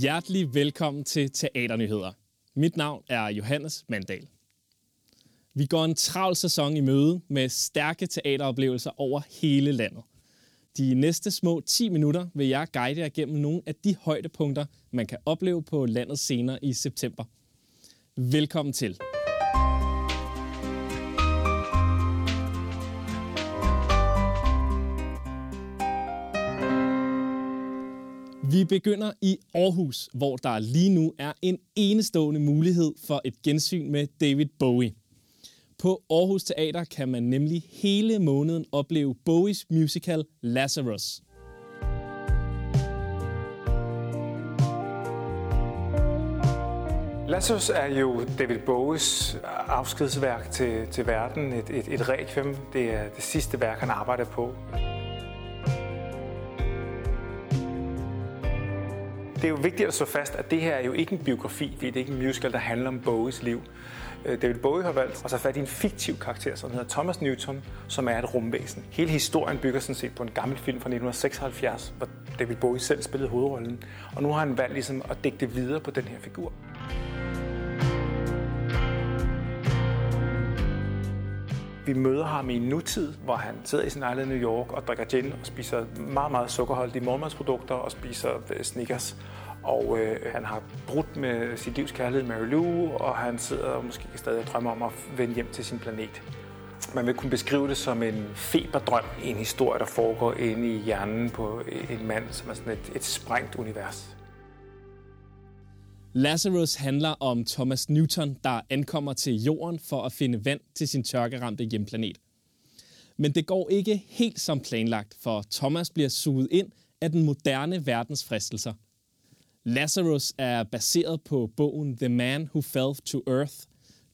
Hjertelig velkommen til Teaternyheder. Mit navn er Johannes Mandal. Vi går en travl sæson i møde med stærke teateroplevelser over hele landet. De næste små 10 minutter vil jeg guide jer gennem nogle af de højdepunkter, man kan opleve på landets scener i september. Velkommen til. Vi begynder i Aarhus, hvor der lige nu er en enestående mulighed for et gensyn med David Bowie. På Aarhus Teater kan man nemlig hele måneden opleve Bowies musical Lazarus. Lazarus er jo David Bowies afskedsværk til, til verden, et, et, et requiem. Det er det sidste værk, han arbejder på. Det er jo vigtigt at slå fast, at det her er jo ikke en biografi, det er ikke en musical, der handler om Bowies liv. Øh, David Bowie har valgt at tage fat i en fiktiv karakter, som hedder Thomas Newton, som er et rumvæsen. Hele historien bygger sådan set på en gammel film fra 1976, hvor David Bowie selv spillede hovedrollen. Og nu har han valgt ligesom at dække det videre på den her figur. Vi møder ham i nutid, hvor han sidder i sin lejlighed i New York og drikker gin og spiser meget, meget sukkerholdige morgenmadsprodukter og spiser øh, Snickers. Og øh, han har brudt med sit livs kærlighed Mary Lou, og han sidder måske stadig og drømmer om at vende hjem til sin planet. Man vil kunne beskrive det som en feberdrøm, en historie, der foregår inde i hjernen på en mand, som er sådan et, et sprængt univers. Lazarus handler om Thomas Newton, der ankommer til jorden for at finde vand til sin tørkeramte hjemplanet. Men det går ikke helt som planlagt, for Thomas bliver suget ind af den moderne verdens fristelser. Lazarus er baseret på bogen The Man Who Fell to Earth,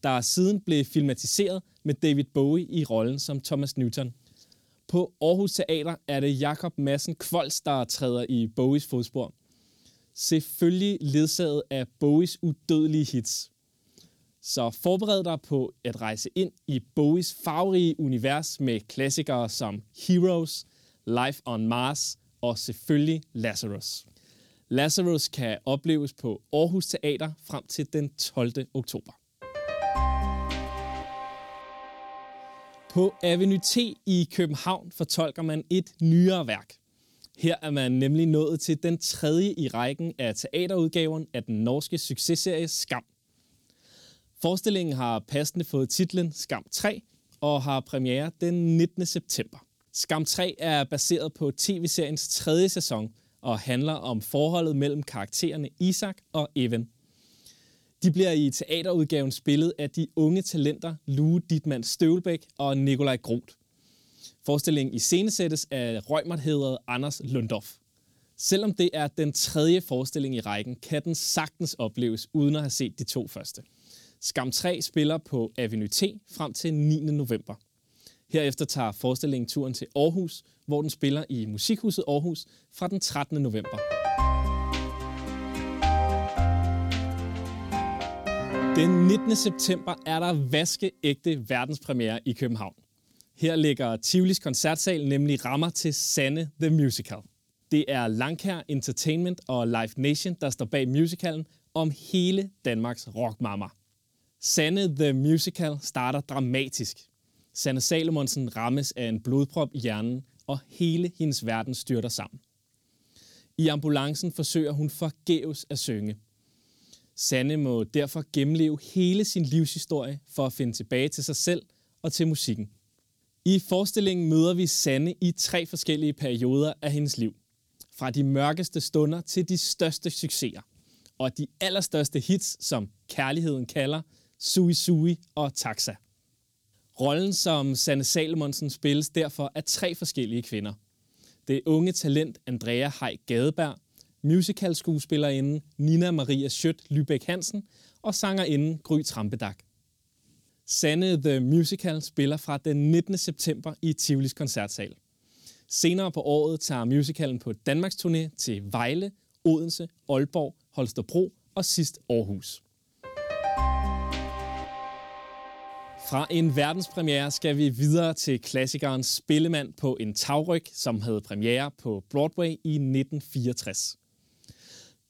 der siden blev filmatiseret med David Bowie i rollen som Thomas Newton. På Aarhus Teater er det Jakob Madsen Kvolds, der træder i Bowies fodspor – selvfølgelig ledsaget af Bowies udødelige hits. Så forbered dig på at rejse ind i Bowies farverige univers med klassikere som Heroes, Life on Mars og selvfølgelig Lazarus. Lazarus kan opleves på Aarhus Teater frem til den 12. oktober. På Avenue T i København fortolker man et nyere værk – her er man nemlig nået til den tredje i rækken af teaterudgaven af den norske successerie Skam. Forestillingen har passende fået titlen Skam 3 og har premiere den 19. september. Skam 3 er baseret på tv-seriens tredje sæson og handler om forholdet mellem karaktererne Isak og Evan. De bliver i teaterudgaven spillet af de unge talenter Lue Ditman Støvlbæk og Nikolaj Groth. Forestillingen i scenesættes af røgmerthedret Anders Lundorf. Selvom det er den tredje forestilling i rækken, kan den sagtens opleves uden at have set de to første. Skam 3 spiller på Avenue T frem til 9. november. Herefter tager forestillingen turen til Aarhus, hvor den spiller i Musikhuset Aarhus fra den 13. november. Den 19. september er der vaskeægte verdenspremiere i København. Her ligger Tivolis koncertsal nemlig rammer til Sande The Musical. Det er Langkær Entertainment og Live Nation, der står bag musicalen om hele Danmarks rockmammer. Sande The Musical starter dramatisk. Sanne Salomonsen rammes af en blodprop i hjernen, og hele hendes verden styrter sammen. I ambulancen forsøger hun forgæves at synge. Sanne må derfor gennemleve hele sin livshistorie for at finde tilbage til sig selv og til musikken. I forestillingen møder vi Sanne i tre forskellige perioder af hendes liv. Fra de mørkeste stunder til de største succeser. Og de allerstørste hits som Kærligheden kalder, Sui Sui og Taxa. Rollen som Sanne Salomonsen spilles derfor af tre forskellige kvinder. Det unge talent Andrea Hej Gadeberg, musicalskuespillerinde Nina Maria Schødt Lübeck Hansen og sangerinden Gry Trampedak. Sanne The Musical spiller fra den 19. september i Tivolis koncertsal. Senere på året tager musicalen på Danmarks turné til Vejle, Odense, Aalborg, Holstebro og sidst Aarhus. Fra en verdenspremiere skal vi videre til klassikeren Spillemand på en tagryg, som havde premiere på Broadway i 1964.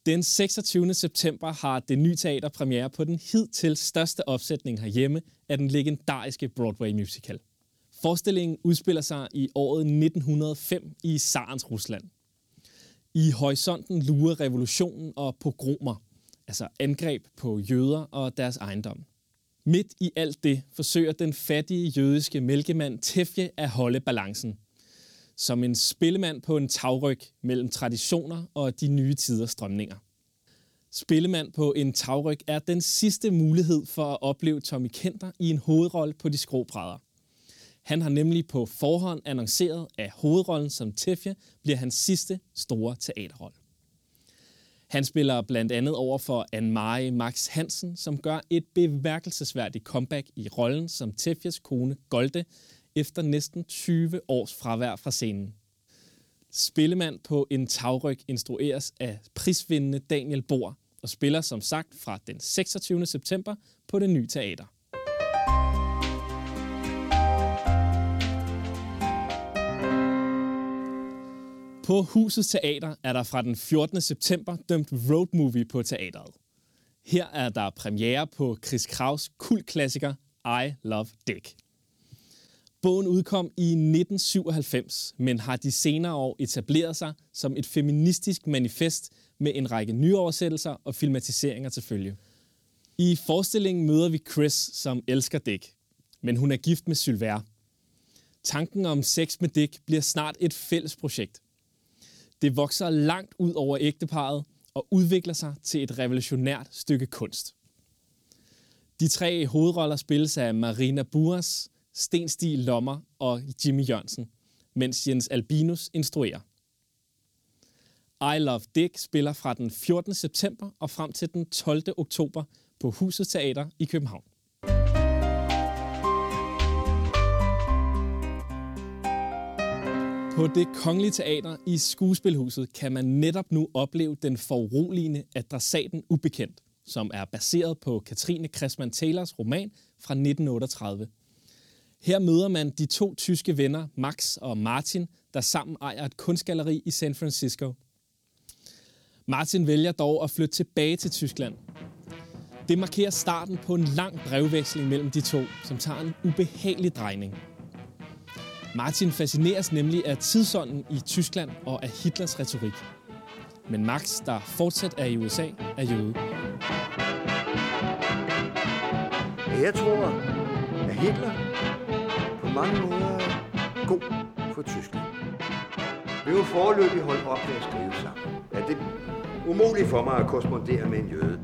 Den 26. september har det nye teater premiere på den hidtil største opsætning herhjemme af den legendariske Broadway musical. Forestillingen udspiller sig i året 1905 i Sarens Rusland. I horisonten lurer revolutionen og pogromer, altså angreb på jøder og deres ejendom. Midt i alt det forsøger den fattige jødiske mælkemand Tefje at holde balancen. Som en spillemand på en tagryg mellem traditioner og de nye tiders strømninger. Spillemand på en tagryg er den sidste mulighed for at opleve Tommy Kenter i en hovedrolle på de skråbrædder. Han har nemlig på forhånd annonceret, at hovedrollen som Tefje bliver hans sidste store teaterrolle. Han spiller blandt andet over for Anne-Marie Max Hansen, som gør et bemærkelsesværdigt comeback i rollen som Tefjes kone Golde efter næsten 20 års fravær fra scenen. Spillemand på en tagryg instrueres af prisvindende Daniel Bohr og spiller som sagt fra den 26. september på det nye teater. På Husets Teater er der fra den 14. september dømt road movie på teateret. Her er der premiere på Chris Kraus kultklassiker I Love Dick. Bogen udkom i 1997, men har de senere år etableret sig som et feministisk manifest med en række nyoversættelser og filmatiseringer til følge. I forestillingen møder vi Chris, som elsker Dick, men hun er gift med Sylvain. Tanken om sex med Dick bliver snart et fælles projekt. Det vokser langt ud over ægteparet og udvikler sig til et revolutionært stykke kunst. De tre hovedroller spilles af Marina Buras, Sten Stig Lommer og Jimmy Jørgensen, mens Jens Albinus instruerer. I Love Dick spiller fra den 14. september og frem til den 12. oktober på Huset Teater i København. På det Kongelige Teater i Skuespilhuset kan man netop nu opleve den foruroligende adressaten Ubekendt, som er baseret på Katrine Kressmann Taylors roman fra 1938. Her møder man de to tyske venner, Max og Martin, der sammen ejer et kunstgalleri i San Francisco. Martin vælger dog at flytte tilbage til Tyskland. Det markerer starten på en lang brevveksling mellem de to, som tager en ubehagelig drejning. Martin fascineres nemlig af tidsånden i Tyskland og af Hitlers retorik. Men Max, der fortsat er i USA, er jøde. Jeg tror, at Hitler på mange måder er god for Tyskland. Vi er jo foreløbig holdt op med at skrive sammen. Umuligt for mig at korrespondere med en jøde.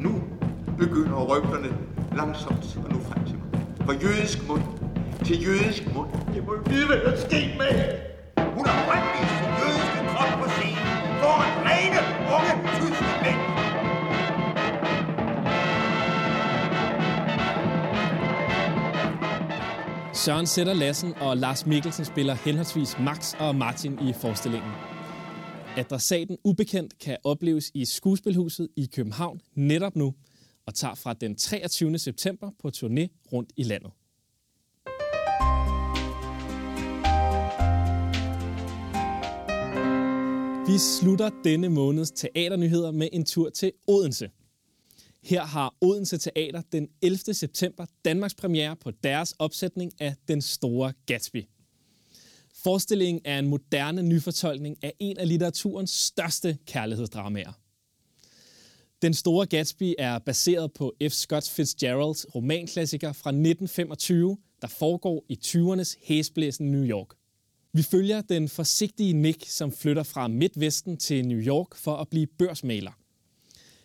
Nu begynder rygterne langsomt at nå frem til mig. Fra jødisk mund til jødisk mund. Jeg må vide, hvad der er sket med hende. Hun har fremvist sin jødiske krop på scenen foran rene, unge, tyske mænd. Søren Sætter Lassen og Lars Mikkelsen spiller henholdsvis Max og Martin i forestillingen. Adressaten Ubekendt kan opleves i Skuespilhuset i København netop nu og tager fra den 23. september på turné rundt i landet. Vi slutter denne måneds teaternyheder med en tur til Odense. Her har Odense Teater den 11. september Danmarks premiere på deres opsætning af Den Store Gatsby. Forestillingen er en moderne nyfortolkning af en af litteraturens største kærlighedsdramaer. Den Store Gatsby er baseret på F. Scott Fitzgeralds romanklassiker fra 1925, der foregår i 20'ernes hæsblæsende New York. Vi følger den forsigtige Nick, som flytter fra Midtvesten til New York for at blive børsmaler.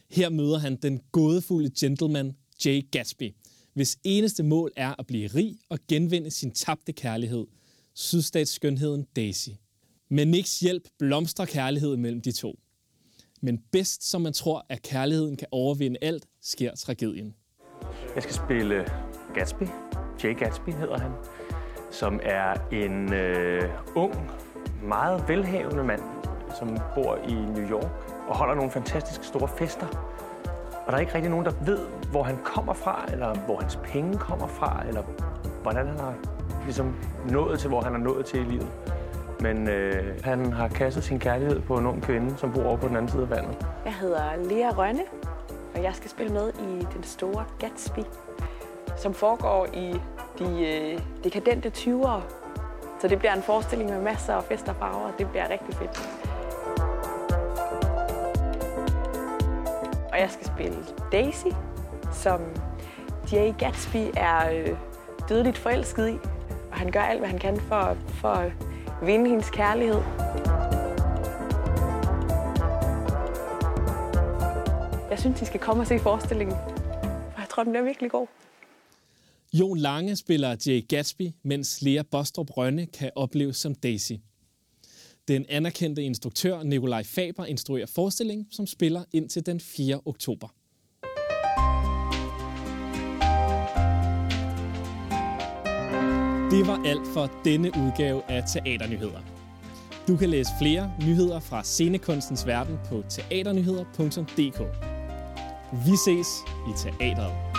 Her møder han den gådefulde gentleman Jay Gatsby, hvis eneste mål er at blive rig og genvinde sin tabte kærlighed, sydstatsskønheden Daisy. Med Nicks hjælp blomstrer kærligheden mellem de to. Men bedst som man tror, at kærligheden kan overvinde alt, sker tragedien. Jeg skal spille Gatsby. Jay Gatsby hedder han som er en øh, ung, meget velhavende mand, som bor i New York og holder nogle fantastisk store fester. Og der er ikke rigtig nogen, der ved, hvor han kommer fra, eller hvor hans penge kommer fra, eller hvordan han har ligesom nået til, hvor han er nået til i livet. Men øh, han har kastet sin kærlighed på en ung kvinde, som bor over på den anden side af vandet. Jeg hedder Lea Rønne, og jeg skal spille med i Den Store Gatsby, som foregår i de øh, dekadente 20'ere. Så det bliver en forestilling med masser af fest og farver. Det bliver rigtig fedt. Og jeg skal spille Daisy, som Jay Gatsby er øh, dødeligt forelsket i. Og han gør alt, hvad han kan for, for at vinde hendes kærlighed. Jeg synes, de skal komme og se forestillingen, for jeg tror, den bliver virkelig god. Jon Lange spiller Jay Gatsby, mens Lea Bostrup Rønne kan opleves som Daisy. Den anerkendte instruktør Nikolaj Faber instruerer forestillingen, som spiller indtil den 4. oktober. Det var alt for denne udgave af Teaternyheder. Du kan læse flere nyheder fra scenekunstens verden på teaternyheder.dk. Vi ses i teateret.